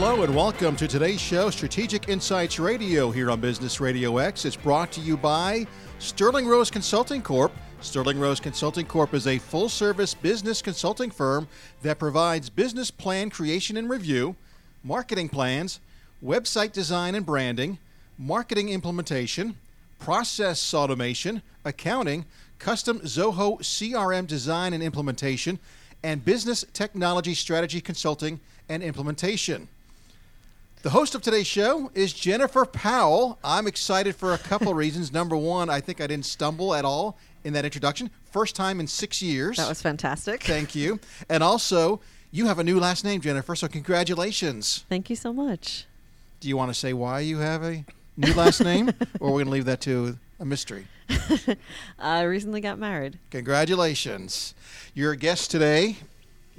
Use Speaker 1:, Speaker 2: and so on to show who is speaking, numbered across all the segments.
Speaker 1: Hello and welcome to today's show, Strategic Insights Radio, here on Business Radio X. It's brought to you by Sterling Rose Consulting Corp. Sterling Rose Consulting Corp is a full service business consulting firm that provides business plan creation and review, marketing plans, website design and branding, marketing implementation, process automation, accounting, custom Zoho CRM design and implementation, and business technology strategy consulting and implementation. The host of today's show is Jennifer Powell. I'm excited for a couple reasons. Number one, I think I didn't stumble at all in that introduction. First time in six years.
Speaker 2: That was fantastic.
Speaker 1: Thank you. And also, you have a new last name, Jennifer, so congratulations.
Speaker 2: Thank you so much.
Speaker 1: Do you want to say why you have a new last name, or we're going to leave that to a mystery?
Speaker 2: I recently got married.
Speaker 1: Congratulations. Your guest today,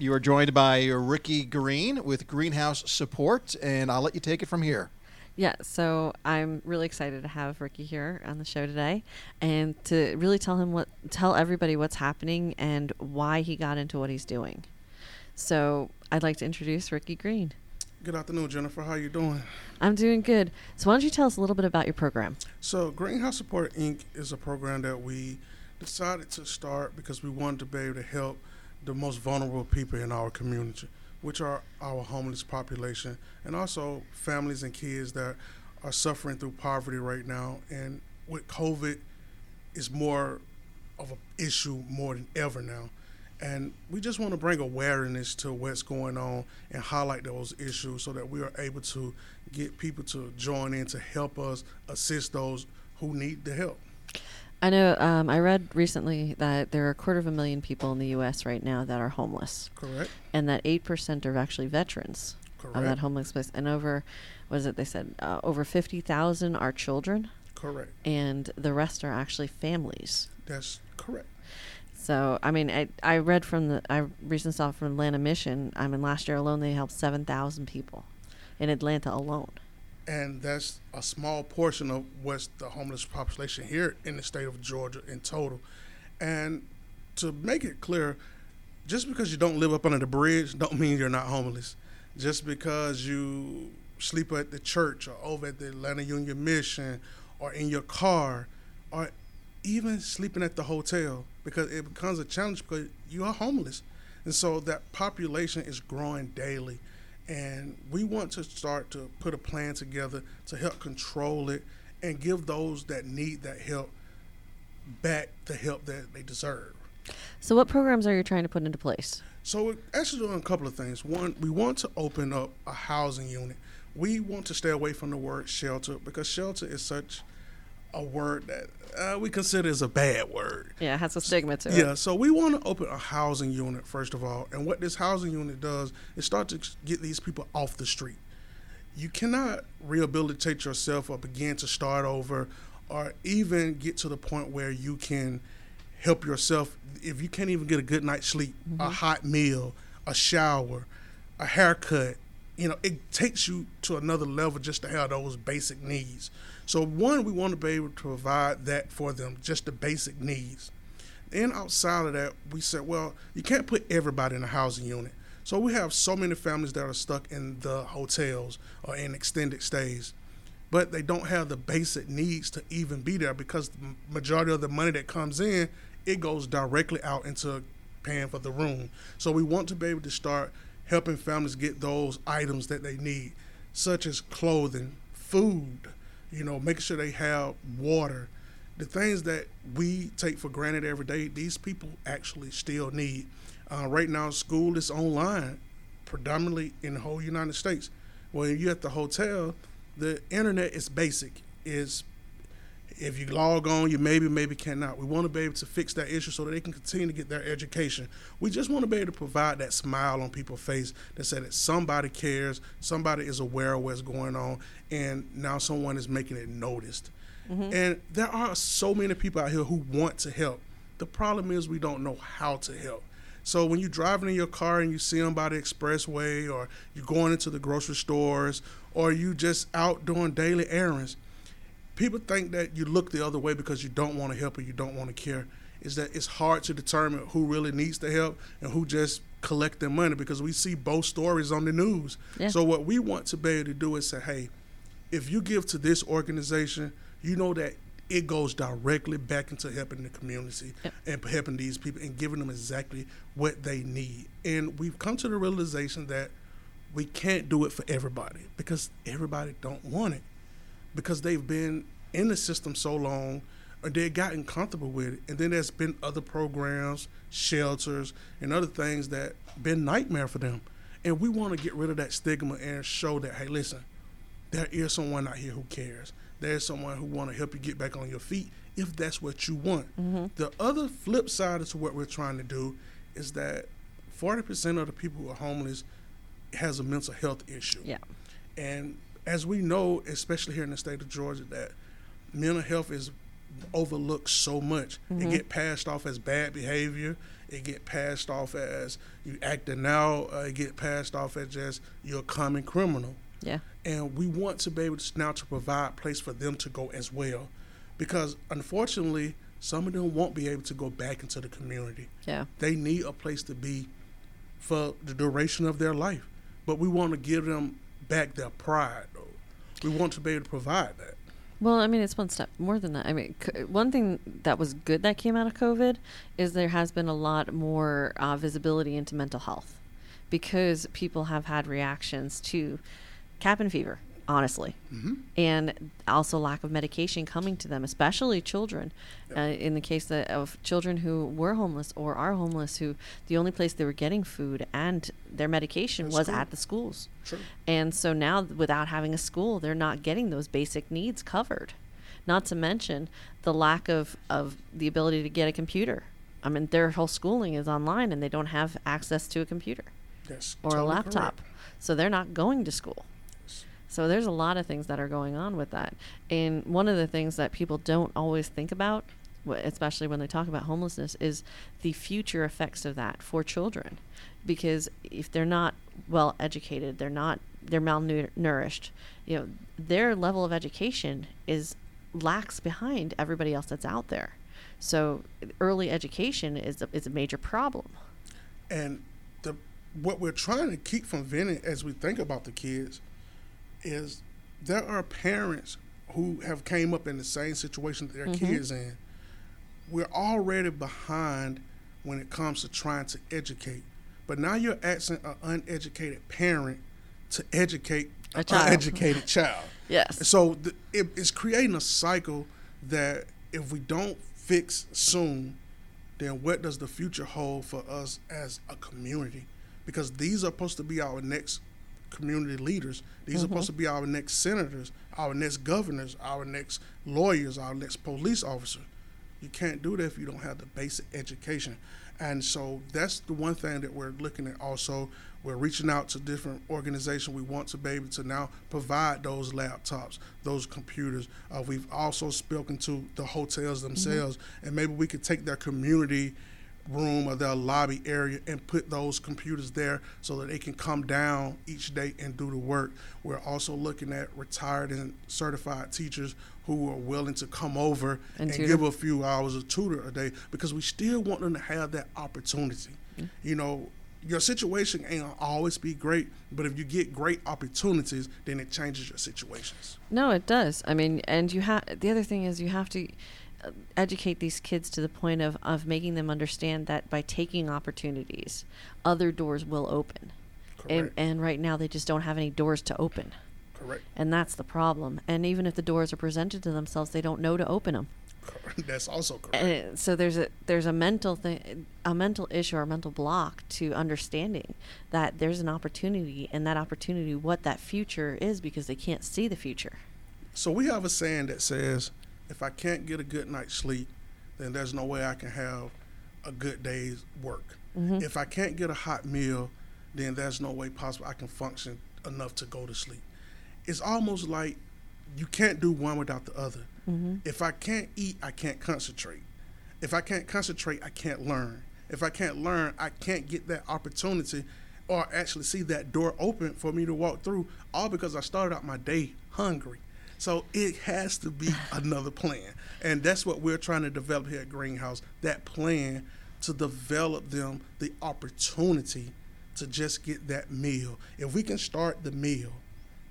Speaker 1: you are joined by Ricky Green with Greenhouse Support, and I'll let you take it from here.
Speaker 2: Yeah, so I'm really excited to have Ricky here on the show today and to really tell him what tell everybody what's happening and why he got into what he's doing. So, I'd like to introduce Ricky Green.
Speaker 3: Good afternoon, Jennifer. How are you doing?
Speaker 2: I'm doing good. So why don't you tell us a little bit about your program?
Speaker 3: So Greenhouse Support Inc. is a program that we decided to start because we wanted to be able to help the most vulnerable people in our community, which are our homeless population, and also families and kids that are suffering through poverty right now. And with COVID, is more of an issue more than ever now. And we just want to bring awareness to what's going on and highlight those issues so that we are able to get people to join in to help us assist those who need the help.
Speaker 2: I know um, I read recently that there are a quarter of a million people in the U.S. right now that are homeless.
Speaker 3: Correct.
Speaker 2: And that 8% are actually veterans
Speaker 3: Correct.
Speaker 2: of that homeless place. And over, what is it they said, uh, over 50,000 are children.
Speaker 3: Correct.
Speaker 2: And the rest are actually families.
Speaker 3: That's correct.
Speaker 2: So I mean, I I read from the I recently saw from Atlanta Mission. I mean, last year alone they helped seven thousand people in Atlanta alone.
Speaker 3: And that's a small portion of what's the homeless population here in the state of Georgia in total. And to make it clear, just because you don't live up under the bridge, don't mean you're not homeless. Just because you sleep at the church or over at the Atlanta Union Mission or in your car or even sleeping at the hotel because it becomes a challenge because you are homeless. And so that population is growing daily. And we want to start to put a plan together to help control it and give those that need that help back the help that they deserve.
Speaker 2: So, what programs are you trying to put into place?
Speaker 3: So, we're actually doing a couple of things. One, we want to open up a housing unit. We want to stay away from the word shelter because shelter is such a word that uh, we consider as a bad word.
Speaker 2: Yeah, it has a stigma to
Speaker 3: yeah,
Speaker 2: it.
Speaker 3: Yeah, so we want to open a housing unit first of all, and what this housing unit does is start to get these people off the street. You cannot rehabilitate yourself or begin to start over, or even get to the point where you can help yourself if you can't even get a good night's sleep, mm-hmm. a hot meal, a shower, a haircut. You know, it takes you to another level just to have those basic needs. So, one, we want to be able to provide that for them, just the basic needs. Then, outside of that, we said, well, you can't put everybody in a housing unit. So, we have so many families that are stuck in the hotels or in extended stays, but they don't have the basic needs to even be there because the majority of the money that comes in, it goes directly out into paying for the room. So, we want to be able to start helping families get those items that they need, such as clothing, food, you know, making sure they have water. The things that we take for granted every day, these people actually still need. Uh, right now, school is online, predominantly in the whole United States. When you're at the hotel, the internet is basic. Is if you log on, you maybe, maybe cannot. We want to be able to fix that issue so that they can continue to get their education. We just want to be able to provide that smile on people's face that said that somebody cares, somebody is aware of what's going on, and now someone is making it noticed. Mm-hmm. And there are so many people out here who want to help. The problem is we don't know how to help. So when you're driving in your car and you see them by the expressway, or you're going into the grocery stores, or you just out doing daily errands, people think that you look the other way because you don't want to help or you don't want to care. is that it's hard to determine who really needs the help and who just collect their money because we see both stories on the news.
Speaker 2: Yeah.
Speaker 3: So what we want to be able to do is say, hey, if you give to this organization, you know that it goes directly back into helping the community
Speaker 2: Yep.
Speaker 3: and helping these people and giving them exactly what they need. And we've come to the realization that we can't do it for everybody because everybody don't want it because they've been in the system so long or they've gotten comfortable with it. And then there's been other programs, shelters, and other things that been nightmare for them. And we want to get rid of that stigma and show that, hey, listen, there is someone out here who cares. There's someone who want to help you get back on your feet if that's what you want. Mm-hmm. The other flip side to what we're trying to do is that 40% of the people who are homeless has a mental health issue.
Speaker 2: Yeah.
Speaker 3: And as we know, especially here in the state of Georgia, that mental health is overlooked so much. It get passed off as bad behavior. It get passed off as you acting out. Uh, it get passed off as just you're a common criminal.
Speaker 2: Yeah.
Speaker 3: And we want to be able to now to provide a place for them to go as well, because unfortunately, some of them won't be able to go back into the community
Speaker 2: Yeah.
Speaker 3: they need a place to be for the duration of their life. But we want to give them back their pride. We want to be able to provide that.
Speaker 2: Well, I mean, it's one step more than that. I mean, c- one thing that was good that came out of COVID is there has been a lot more uh, visibility into mental health because people have had reactions to cabin fever, honestly,
Speaker 3: Mm-hmm.
Speaker 2: and also lack of medication coming to them, especially children. Uh, in the case of children who were homeless or are homeless, who the only place they were getting food and their medication
Speaker 3: At
Speaker 2: was at the schools.
Speaker 3: True.
Speaker 2: And so now, without having a school, they're not getting those basic needs covered. Not to mention the lack of, of the ability to get a computer. I mean, their whole schooling is online and they don't have access to a computer
Speaker 3: That's
Speaker 2: or
Speaker 3: totally
Speaker 2: a laptop.
Speaker 3: correct.
Speaker 2: So they're not going to school. So there's a lot of things that are going on with that. And one of the things that people don't always think about, especially when they talk about homelessness, is the future effects of that for children. Because if they're not well educated, they're not they're malnourished. You know, their level of education is lacks behind everybody else that's out there. So early education is a, is a major problem.
Speaker 3: And the what we're trying to keep from venting as we think about the kids is there are parents who have came up in the same situation that their mm-hmm. kids in. We're already behind when it comes to trying to educate. But now you're asking an uneducated parent to educate
Speaker 2: A
Speaker 3: an
Speaker 2: child.
Speaker 3: uneducated child.
Speaker 2: Yes.
Speaker 3: So the, it, it's creating a cycle that if we don't fix soon, then what does the future hold for us as a community? Because these are supposed to be our next community leaders. These are supposed to be our next senators, our next governors, our next lawyers, our next police officers. You can't do that if you don't have the basic education. And so that's the one thing that we're looking at also. We're reaching out to different organizations. We want to be able to now provide those laptops, those computers. Uh, we've also spoken to the hotels themselves, and maybe we could take their community room or their lobby area and put those computers there so that they can come down each day and do the work. We're also looking at retired and certified teachers who are willing to come over
Speaker 2: And
Speaker 3: and, give a few hours of tutor a day because we still want them to have that opportunity. You know, your situation ain't always be great, but if you get great opportunities, then it changes your situations.
Speaker 2: No, it does. I mean, and you have the other thing is you have to educate these kids to the point of of making them understand that by taking opportunities, other doors will open. And and right now they just don't have any doors to open.
Speaker 3: Correct.
Speaker 2: And that's the problem. And even if the doors are presented to themselves, they don't know to open them.
Speaker 3: That's also eh, correct.
Speaker 2: And so there's a there's a mental thing, a mental issue or a mental block to understanding that there's an opportunity, and that opportunity, what that future is, because they can't see the future.
Speaker 3: So we have a saying that says, if I can't get a good night's sleep, then there's no way I can have a good day's work. Mm-hmm. If I can't get a hot meal, then there's no way possible I can function enough to go to sleep. It's almost like you can't do one without the other. Mm-hmm. If I can't eat, I can't concentrate. If I can't concentrate, I can't learn. If I can't learn, I can't get that opportunity or actually see that door open for me to walk through, all because I started out my day hungry. So it has to be another plan. And that's what we're trying to develop here at Greenhouse that plan to develop them the opportunity to just get that meal. If we can start the meal,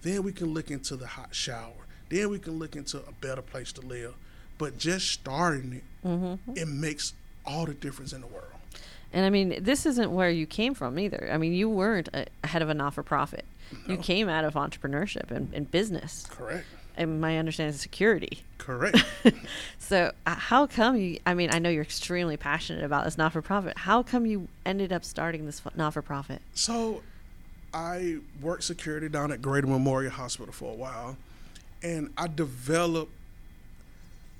Speaker 3: then we can look into the hot shower. Then we can look into a better place to live. But just starting it, mm-hmm. it makes all the difference in the world.
Speaker 2: And I mean, this isn't where you came from either. I mean, you weren't a, head of a not for profit. No. You came out of entrepreneurship and, and business.
Speaker 3: Correct
Speaker 2: and my understanding is security.
Speaker 3: Correct.
Speaker 2: so uh, how come you? I mean, I know you're extremely passionate about this not for profit. How come you ended up starting this not for profit?
Speaker 3: So, I worked security down at Grady Memorial Hospital for a while, and I developed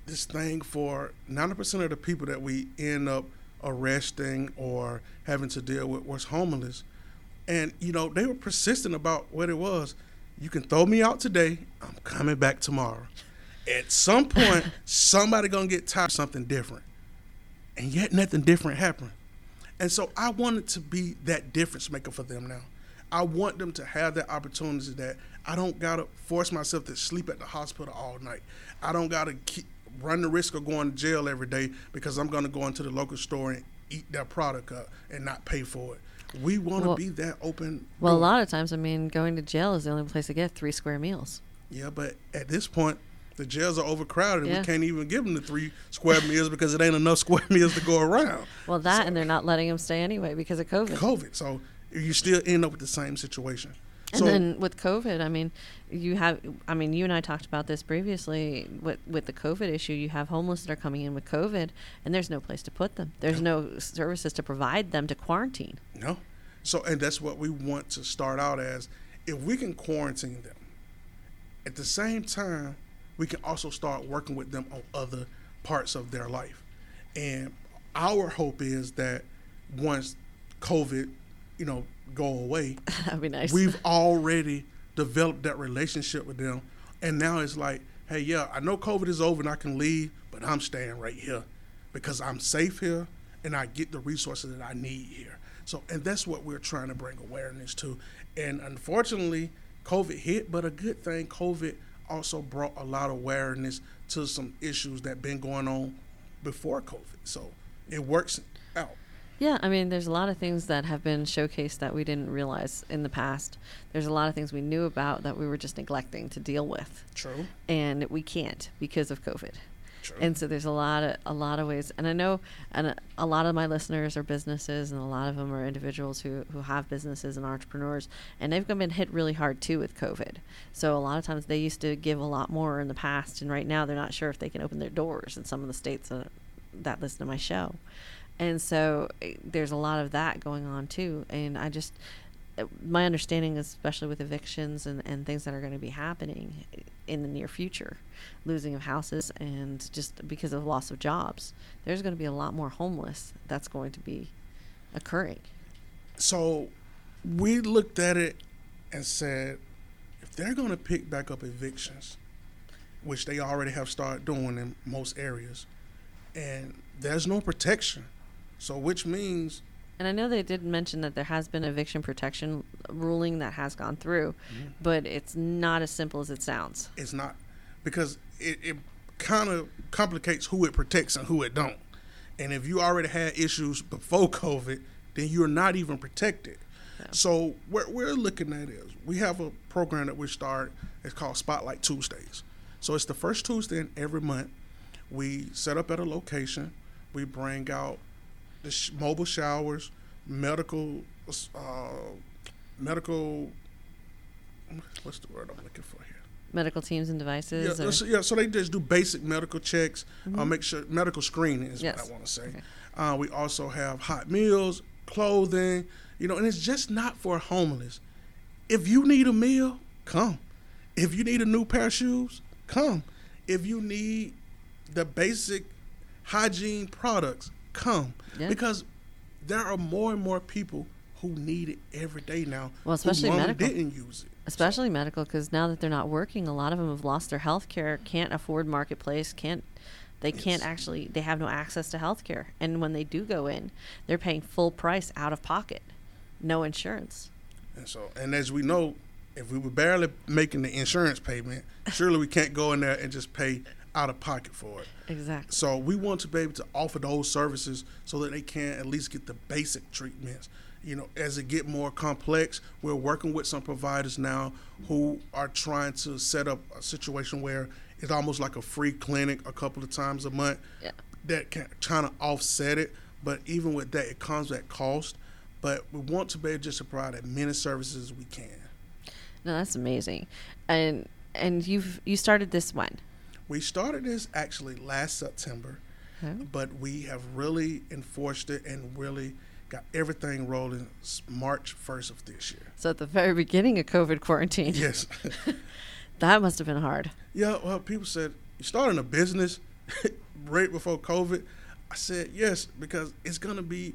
Speaker 3: this thing for 90% of the people that we end up arresting or having to deal with was homeless. And, you know, they were persistent about what it was you can throw me out today. I'm coming back tomorrow. At some point, somebody gonna get tired of something different, and yet nothing different happened. And so I wanted to be that difference maker for them now. I want them to have that opportunity that I don't gotta force myself to sleep at the hospital all night. I don't gotta keep, run the risk of going to jail every day because I'm gonna go into the local store and eat that product up and not pay for it. We want to well, be that open.
Speaker 2: Well, door. a lot of times, I mean, going to jail is the only place to get three square meals.
Speaker 3: Yeah, but at this point, the jails are overcrowded, and yeah. we can't even give them the three square meals because it ain't enough square meals to go around.
Speaker 2: Well, that so, and they're not letting them stay anyway because of COVID.
Speaker 3: COVID, so you still end up with the same situation.
Speaker 2: And so, then with COVID, I mean, you have, I mean, you and I talked about this previously with, with the COVID issue. You have homeless that are coming in with COVID, and there's no place to put them. There's no, no services to provide them to quarantine.
Speaker 3: No. So, and that's what we want to start out as. If we can quarantine them, at the same time, we can also start working with them on other parts of their life. And our hope is that once COVID, you know, go away,
Speaker 2: that'd be nice.
Speaker 3: We've already developed that relationship with them, and now it's like, hey, yeah, I know COVID is over and I can leave, but I'm staying right here because I'm safe here and I get the resources that I need here. So, and that's what we're trying to bring awareness to. And unfortunately, COVID hit, but a good thing, COVID also brought a lot of awareness to some issues that been going on before COVID. So it works out.
Speaker 2: Yeah, I mean, there's a lot of things that have been showcased that we didn't realize in the past. There's a lot of things we knew about that we were just neglecting to deal with.
Speaker 3: True.
Speaker 2: And we can't because of COVID. True. And so there's a lot of a lot of ways, and I know, and a, a, lot of my listeners are businesses, and a lot of them are individuals who who have businesses and entrepreneurs, and they've been hit really hard too with COVID. So a lot of times they used to give a lot more in the past, and right now they're not sure if they can open their doors in some of the states uh, that listen to my show and so eh, there's a lot of that going on too. And i just eh, my understanding especially with evictions and, and things that are going to be happening eh, in the near future losing of houses and just because of loss of jobs there's going to be a lot more homeless that's going to be occurring.
Speaker 3: So we looked at it and said if they're going to pick back up evictions which they already have started doing in most areas and there's no protection so, which means.
Speaker 2: And I know they did mention that there has been eviction protection ruling that has gone through, mm-hmm. but it's not as simple as it sounds.
Speaker 3: It's not because it, it kind of complicates who it protects and who it don't. And if you already had issues before COVID, then you're not even protected. So what we're looking at is we have a program that we start. It's called Spotlight Tuesdays. So it's the first Tuesday in every month. We set up at a location. We bring out the sh- mobile showers, medical, uh, medical. What's the word I'm looking for here?
Speaker 2: Medical teams and devices.
Speaker 3: Yeah, so, yeah. So they just do basic medical checks. Uh, mm-hmm. Uh, make sure medical screening is yes. what I want to say. Okay. Uh, we also have hot meals, clothing. You know, and it's just not for homeless. If you need a meal, come. If you need a new pair of shoes, come. If you need the basic hygiene products, come yeah. because there are more and more people who need it every day now.
Speaker 2: Well, especially medical.
Speaker 3: Didn't use it.
Speaker 2: Especially so. medical, because now that they're not working, a lot of them have lost their health care, can't afford marketplace, can't they yes. can't actually they have no access to health care and when they do go in they're paying full price out of pocket no insurance
Speaker 3: and so and as we know if we were barely making the insurance payment, surely we can't go in there and just pay out of pocket for it.
Speaker 2: Exactly.
Speaker 3: So we want to be able to offer those services so that they can at least get the basic treatments. You know, as it get more complex, we're working with some providers now who are trying to set up a situation where it's almost like a free clinic a couple of times a month
Speaker 2: Yeah.
Speaker 3: that can trying to offset it. But even with that, it comes at cost. But we want to be able just to provide as many services as we can.
Speaker 2: No, that's amazing. And and you've you started this when?
Speaker 3: We started this actually last September,
Speaker 2: Okay.
Speaker 3: but we have really enforced it and really got everything rolling March 1st of this year.
Speaker 2: So at the very beginning of COVID quarantine.
Speaker 3: Yes.
Speaker 2: That must have been hard.
Speaker 3: yeah, well, people said, you're starting a business right before COVID? I said, yes, because it's going to be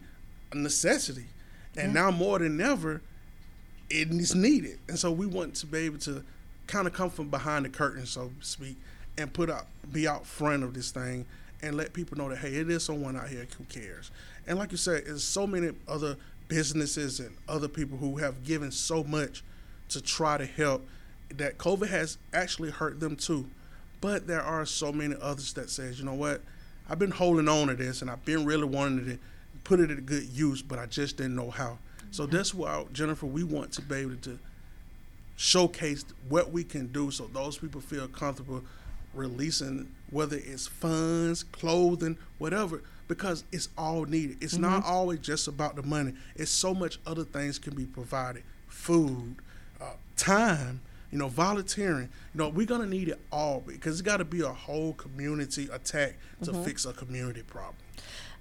Speaker 3: a necessity. And
Speaker 2: Yeah.
Speaker 3: now more than ever, it is needed. And so we want to be able to kind of come from behind the curtain, so to speak, and put out, be out front of this thing and let people know that, hey, it is someone out here who cares. And like you said, there's so many other businesses and other people who have given so much to try to help that COVID has actually hurt them too. But there are so many others that says, you know what, I've been holding on to this and I've been really wanting to put it to good use, but I just didn't know how. So that's why, Jennifer, we want to be able to showcase what we can do so those people feel comfortable releasing whether it's funds, clothing, whatever, because it's all needed. It's not always just about the money. It's so much other things can be provided. Food, uh, time, you know, volunteering. You know, we're gonna need it all because it's got to be a whole community attack to fix a community problem.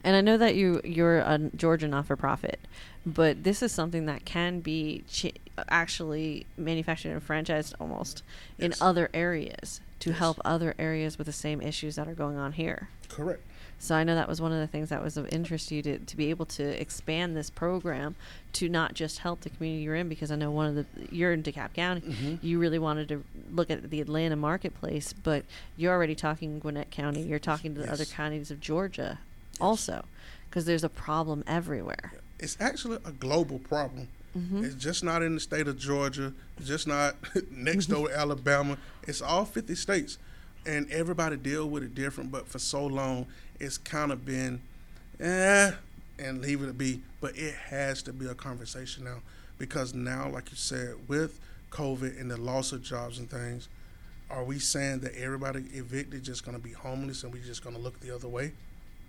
Speaker 2: And I know that you you're a Georgia not for profit, but this is something that can be ch- actually manufactured and franchised almost in other areas to
Speaker 3: Yes.
Speaker 2: help other areas with the same issues that are going on here.
Speaker 3: Correct.
Speaker 2: So I know that was one of the things that was of interest to you to, to be able to expand this program to not just help the community you're in, because I know one of the you're in DeKalb County,
Speaker 3: Mm-hmm.
Speaker 2: you really wanted to look at the Atlanta marketplace, but you're already talking Gwinnett County, you're talking to the other counties of Georgia, also, because there's a problem everywhere.
Speaker 3: It's actually a global problem. It's just not in the state of Georgia. It's just not next door to Alabama. It's all 50 states. And everybody deal with it different. But for so long, it's kind of been, eh, and leave it be. But it has to be a conversation now. Because now, like you said, with COVID and the loss of jobs and things, are we saying that everybody evicted just going to be homeless and we just going to look the other way?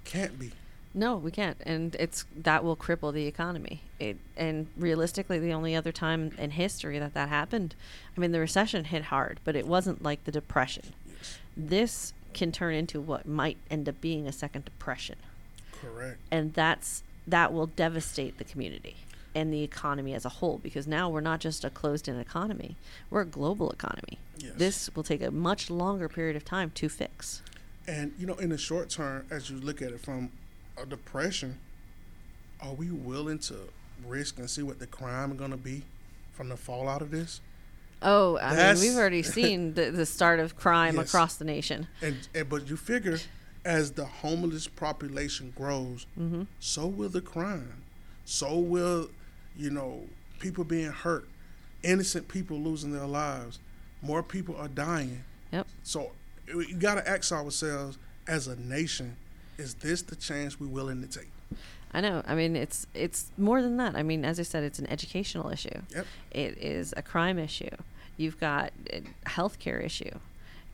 Speaker 3: Can't be.
Speaker 2: No, we can't, and it's that will cripple the economy. It and realistically, the only other time in history that that happened, I mean, the recession hit hard, but it wasn't like the depression.
Speaker 3: Yes.
Speaker 2: This can turn into what might end up being a second depression,
Speaker 3: Correct.
Speaker 2: and that's that will devastate the community and the economy as a whole because now we're not just a closed-in economy; we're a global economy.
Speaker 3: Yes.
Speaker 2: This will take a much longer period of time to fix.
Speaker 3: And you know, in the short term, as you look at it from a depression, are we willing to risk and see what the crime is going to be from the fallout of this?
Speaker 2: Oh, I mean, we've already seen the, the start of crime
Speaker 3: Yes.
Speaker 2: across the nation.
Speaker 3: And, and but you figure, as the homeless population grows,
Speaker 2: Mm-hmm.
Speaker 3: so will the crime. So will, you know, people being hurt, innocent people losing their lives. More people are dying.
Speaker 2: Yep.
Speaker 3: So we got to ask ourselves as a nation: Is this the chance we're willing to take?
Speaker 2: I know. I mean, it's it's more than that. I mean, as I said, it's an educational issue.
Speaker 3: Yep.
Speaker 2: It is a crime issue. You've got a healthcare issue,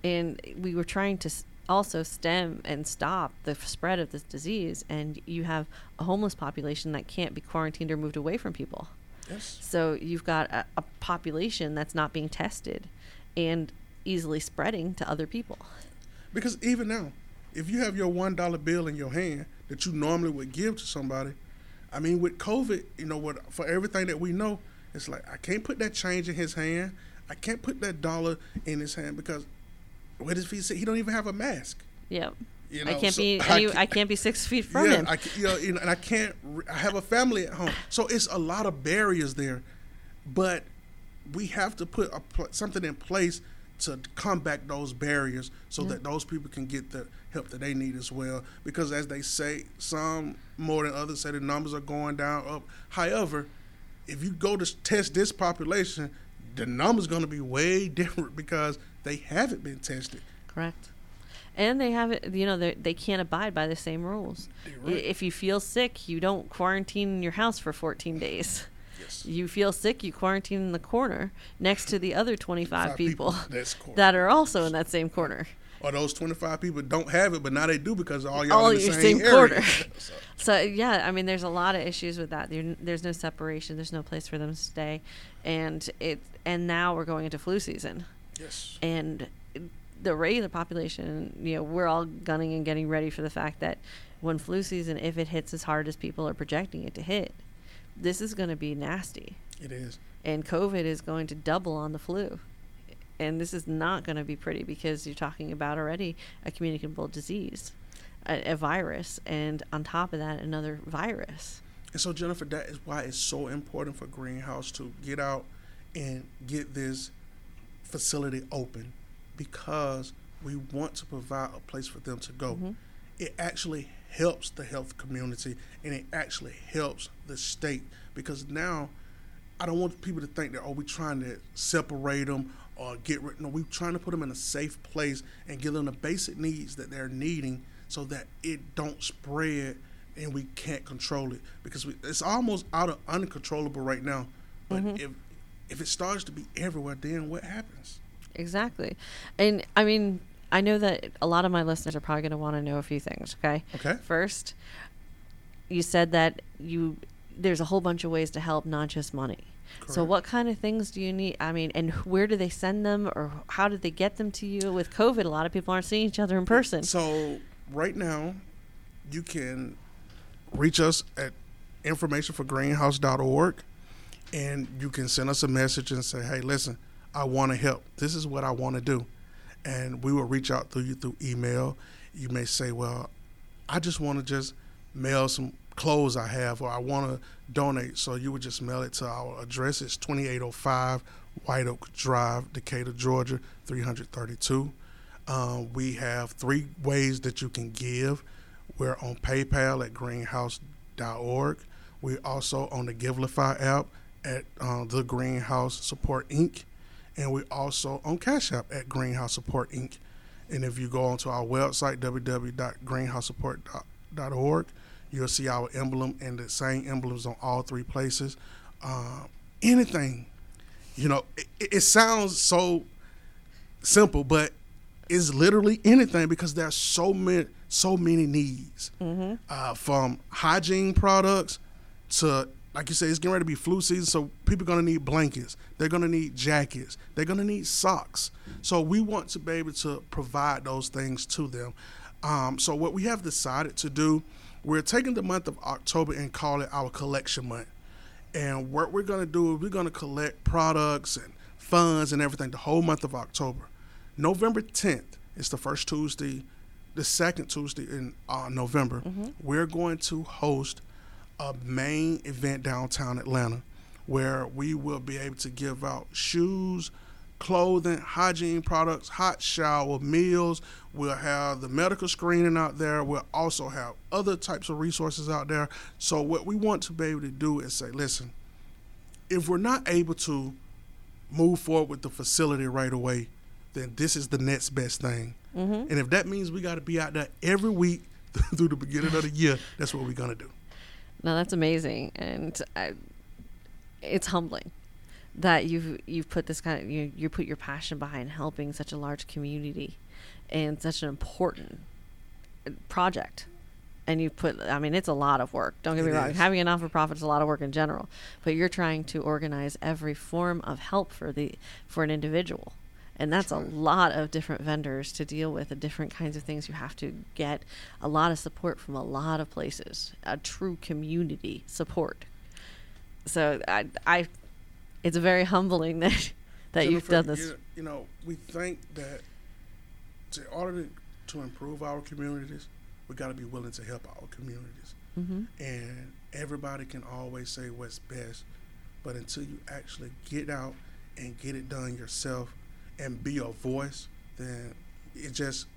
Speaker 2: and we were trying to also stem and stop the spread of this disease. And you have a homeless population that can't be quarantined or moved away from people.
Speaker 3: Yes.
Speaker 2: So you've got a, a population that's not being tested, and easily spreading to other people.
Speaker 3: Because even now, if you have your one dollar bill in your hand that you normally would give to somebody, I mean, with COVID, you know, what for everything that we know, it's like I can't put that change in his hand. I can't put that dollar in his hand because what if he say he don't even have a mask?
Speaker 2: Yep.
Speaker 3: You know, I
Speaker 2: can't
Speaker 3: so
Speaker 2: be
Speaker 3: I
Speaker 2: I can't be six feet from
Speaker 3: yeah,
Speaker 2: him.
Speaker 3: I, you know, you know, and I can't. I have a family at home, so it's a lot of barriers there. But we have to put a, something in place to combat those barriers, so that those people can get the help that they need as well. Because as they say, some more than others say the numbers are going down up. However, if you go to test this population, the number's going to be way different because they haven't been tested.
Speaker 2: Correct. And they have it, you know, they they can't abide by the same rules.
Speaker 3: Right.
Speaker 2: If you feel sick, you don't quarantine in your house for 14 days.
Speaker 3: Yes.
Speaker 2: You feel sick, you quarantine in the corner next to the other 25
Speaker 3: Five
Speaker 2: people,
Speaker 3: That's
Speaker 2: that are also in that same corner.
Speaker 3: or those 25 people don't have it, but now they do because all y'all
Speaker 2: All
Speaker 3: in the
Speaker 2: your
Speaker 3: same,
Speaker 2: same
Speaker 3: area.
Speaker 2: corner.
Speaker 3: So,
Speaker 2: So yeah, I mean, there's a lot of issues with that. There's no separation. There's no place for them to stay, and it. And now we're going into flu season,
Speaker 3: yes.
Speaker 2: and the regular population, you know, we're all gunning and getting ready for the fact that when flu season, if it hits as hard as people are projecting it to hit, this is going to be nasty,
Speaker 3: It is.
Speaker 2: and COVID is going to double on the flu. And this is not going to be pretty because you're talking about already a communicable disease, a, a virus, and on top of that, another virus.
Speaker 3: And so, Jennifer, that is why it's so important for Greenhouse to get out and get this facility open because we want to provide a place for them to go.
Speaker 2: Mhm.
Speaker 3: It actually helps the health community and it actually helps the state because now I don't want people to think that, oh, we're trying to separate them or get rid. No, we're trying to put them in a safe place and give them the basic needs that they're needing so that it don't spread and we can't control it because we, it's almost out of uncontrollable right now. But mm-hmm. if if it starts to be everywhere, then what happens?
Speaker 2: Exactly. And I mean, I know that a lot of my listeners are probably going to want to know a few things, okay?
Speaker 3: Okay.
Speaker 2: First, you said that you there's a whole bunch of ways to help, not just money. So what kind of things do you need? I mean, and where do they send them or how did they get them to you? With COVID, a lot of people aren't seeing each other in person.
Speaker 3: So right now, you can reach us at informationforgreenhouse.org and you can send us a message and say, hey, listen, I want to help. This is what I want to do. And we will reach out to you through email. You may say, well, I just want to just mail some clothes I have or I want to donate. So you would just mail it to our address. It's 2805 White Oak Drive, Decatur, Georgia, 332. Um, we have three ways that you can give. We're on PayPal at greenhouse.org. We're also on the Givelify app at uh, the Greenhouse Support Inc. And we're also on Cash App at Greenhouse Support Inc. And if you go onto our website, www.greenhousesupport.org, you'll see our emblem and the same emblems on all three places. Uh, anything, you know, it, it sounds so simple, but it's literally anything because there's so many so many needs uh, from hygiene products to like you say it's getting ready to be flu season so people are going to need blankets. They're going to need jackets. They're going to need socks. So we want to be able to provide those things to them. Um, so what we have decided to do we're taking the month of october and call it our collection month. And what we're going to do is we're going to collect products and funds and everything the whole month of October. November 10th is the first Tuesday, the second Tuesday in uh, November. We're going to host a main event downtown Atlanta where we will be able to give out shoes, clothing, hygiene products, hot shower, meals. We'll have the medical screening out there. We'll also have other types of resources out there. So, what we want to be able to do is say, listen, if we're not able to move forward with the facility right away, then this is the next best thing. Mm-hmm. And if that means we got to be out there every week through the beginning of the year, that's what we're going to do.
Speaker 2: No, that's amazing, and I, it's humbling that you've you've put this kind of you you put your passion behind helping such a large community and such an important uh, project. And you put, I mean, it's a lot of work. Don't get me
Speaker 3: It
Speaker 2: wrong.
Speaker 3: is.
Speaker 2: Having a non for profit is a lot of work in general, but you're trying to organize every form of help for the for an individual, and that's a lot of different vendors to deal with, the different kinds of things you have to get, a lot of support from a lot of places, a true community support. So I, I, it's very humbling that that you've done this.
Speaker 3: You, you know, we think that to, in order to, to improve our communities, we got to be willing to help our communities.
Speaker 2: hmm
Speaker 3: And everybody can always say what's best, but until you actually get out and get it done yourself and be a voice, then it's just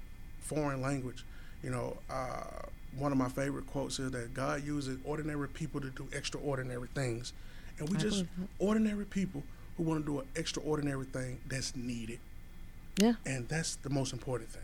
Speaker 3: foreign language. You know, uh, one of my favorite quotes is that God uses ordinary people to do extraordinary things. And we
Speaker 2: I
Speaker 3: just ordinary people who who want to do an extraordinary thing that's needed.
Speaker 2: Yeah.
Speaker 3: And that's the most important thing.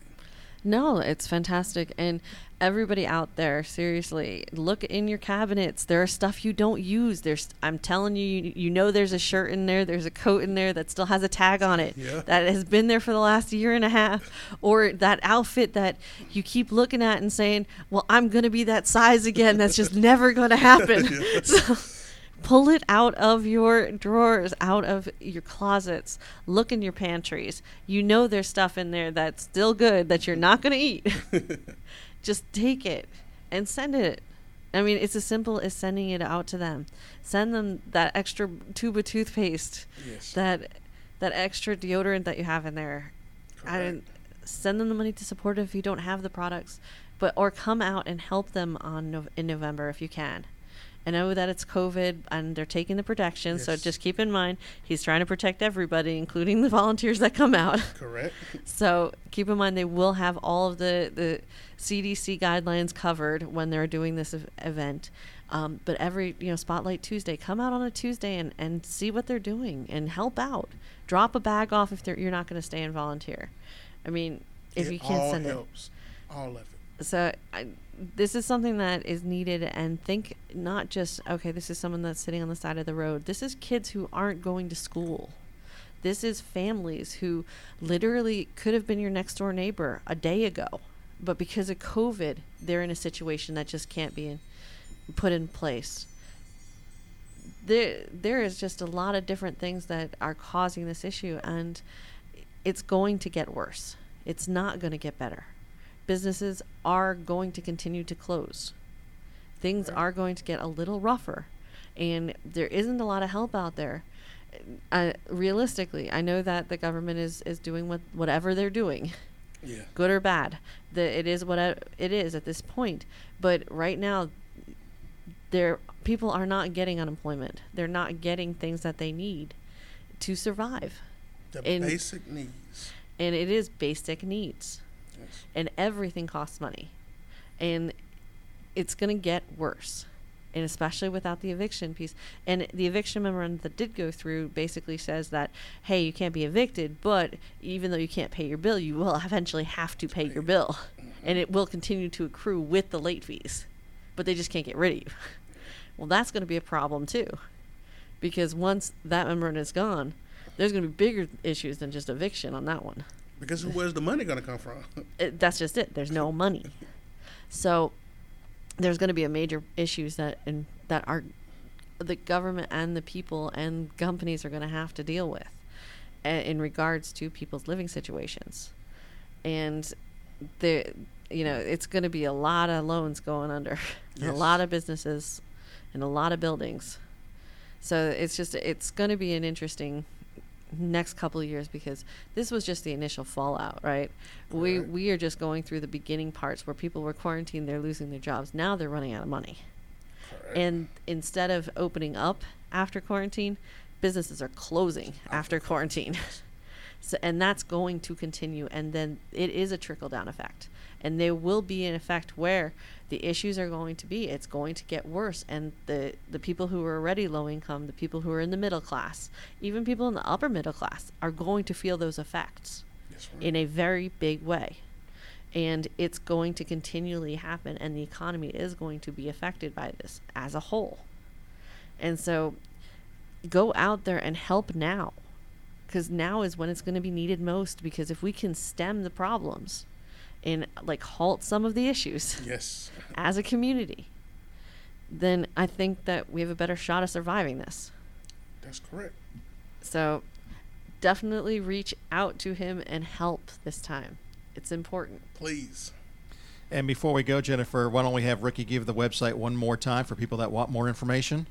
Speaker 2: No, it's fantastic. And everybody out there, seriously, look in your cabinets. There are stuff you don't use. There's I'm telling you, you, you know there's a shirt in there, there's a coat in there that still has a tag on it
Speaker 3: Yeah.
Speaker 2: that has been there for the last year and a half or that outfit that you keep looking at and saying, "Well, I'm going to be that size again." That's just never going to happen. So pull it out of your drawers, out of your closets. Look in your pantries. You know there's stuff in there that's still good that you're not going to eat. Just take it and send it. I mean, it's as simple as sending it out to them. Send them that extra tube of toothpaste,
Speaker 3: Yes.
Speaker 2: that that extra deodorant that you have in there. I
Speaker 3: Correct.
Speaker 2: send them the money to support it if you don't have the products, but or come out and help them on Nov- in November if you can. I know that it's COVID and they're taking the protection, so just keep in mind he's trying to protect everybody, including the volunteers that come out.
Speaker 3: Correct.
Speaker 2: So keep in mind they will have all of the, the CDC guidelines covered when they're doing this event. Um, but every you know Spotlight Tuesday, come out on a Tuesday and, and see what they're doing and help out. Drop a bag off if you're not going to stay and volunteer. I mean, if
Speaker 3: it
Speaker 2: you can't
Speaker 3: all
Speaker 2: send
Speaker 3: helps. All of it.
Speaker 2: it. So I, this is something that is needed and think not just okay this is someone that's sitting on the side of the road. This is kids who aren't going to school. This is families who literally could have been your next door neighbor a day ago but because of covid they're in a situation that just can't be in, put in place. There there is just a lot of different things that are causing this issue and it's going to get worse. It's not going to get better businesses are going to continue to close things are going to get a little rougher and there isn't a lot of help out there uh, realistically i know that the government is is doing what whatever they're doing
Speaker 3: Yeah.
Speaker 2: good or bad. The, it is what it is at this point. But right now, there people are not getting unemployment. They're not getting things that they need to survive,
Speaker 3: The
Speaker 2: In-
Speaker 3: basic needs.
Speaker 2: and it is basic needs,
Speaker 3: Yes.
Speaker 2: and everything costs money, and it's going to get worse. And especially without the eviction piece. And the eviction memorandum that did go through basically says that, hey, you can't be evicted, but even though you can't pay your bill, you will eventually have to pay your bill. Mm-hmm. And it will continue to accrue with the late fees. But they just can't get rid of you. Well, that's going to be a problem too. Because once that memorandum is gone, there's going to be bigger issues than just eviction on that one
Speaker 3: Because where's the money going to come from?
Speaker 2: it, that's just it. There's no money. So there's going to be a major issues that in, that are the government and the people and companies are going to have to deal with in regards to people's living situations. And the you know, it's going to be a lot of loans going under, and a lot of businesses and a lot of buildings. So it's just it's going to be an interesting next couple of years because this was just the initial fallout, right? We we are just going through the beginning parts where people were quarantined, they're losing their jobs. Now they're running out of money. And instead of opening up after quarantine, businesses are closing after quarantine. so, and that's going to continue. And then it is a trickle down effect. And there will be an effect where the issues are going to be, it's going to get worse. And the, the people who are already low income, the people who are in the middle class, even people in the upper middle class are going to feel those effects
Speaker 3: Yes,
Speaker 2: in a very big way. And it's going to continually happen, and the economy is going to be affected by this as a whole. And so go out there and help now, because now is when it's going to be needed most. Because if we can stem the problems and like halt some of the issues
Speaker 3: yes.
Speaker 2: as a community, then I think that we have a better shot of surviving this.
Speaker 3: That's correct.
Speaker 2: So definitely reach out to him and help this time. It's important.
Speaker 3: Please.
Speaker 1: And before we go, Jennifer, why don't we have Ricky give the website one more time for people that want more information?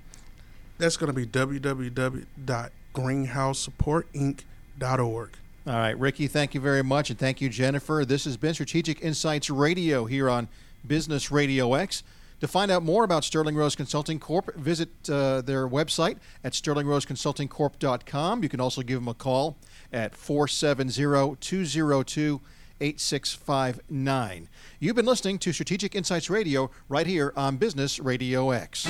Speaker 3: That's going to be www.greenhousesupportinc.org.
Speaker 1: All right, Ricky, thank you very much. And thank you, Jennifer. This has been Strategic Insights Radio here on Business Radio X. To find out more about Sterling Rose Consulting Corp., visit uh, their website at sterlingroseconsultingcorp.com. You can also give them a call at 470 202 8659. You've been listening to Strategic Insights Radio right here on Business Radio X.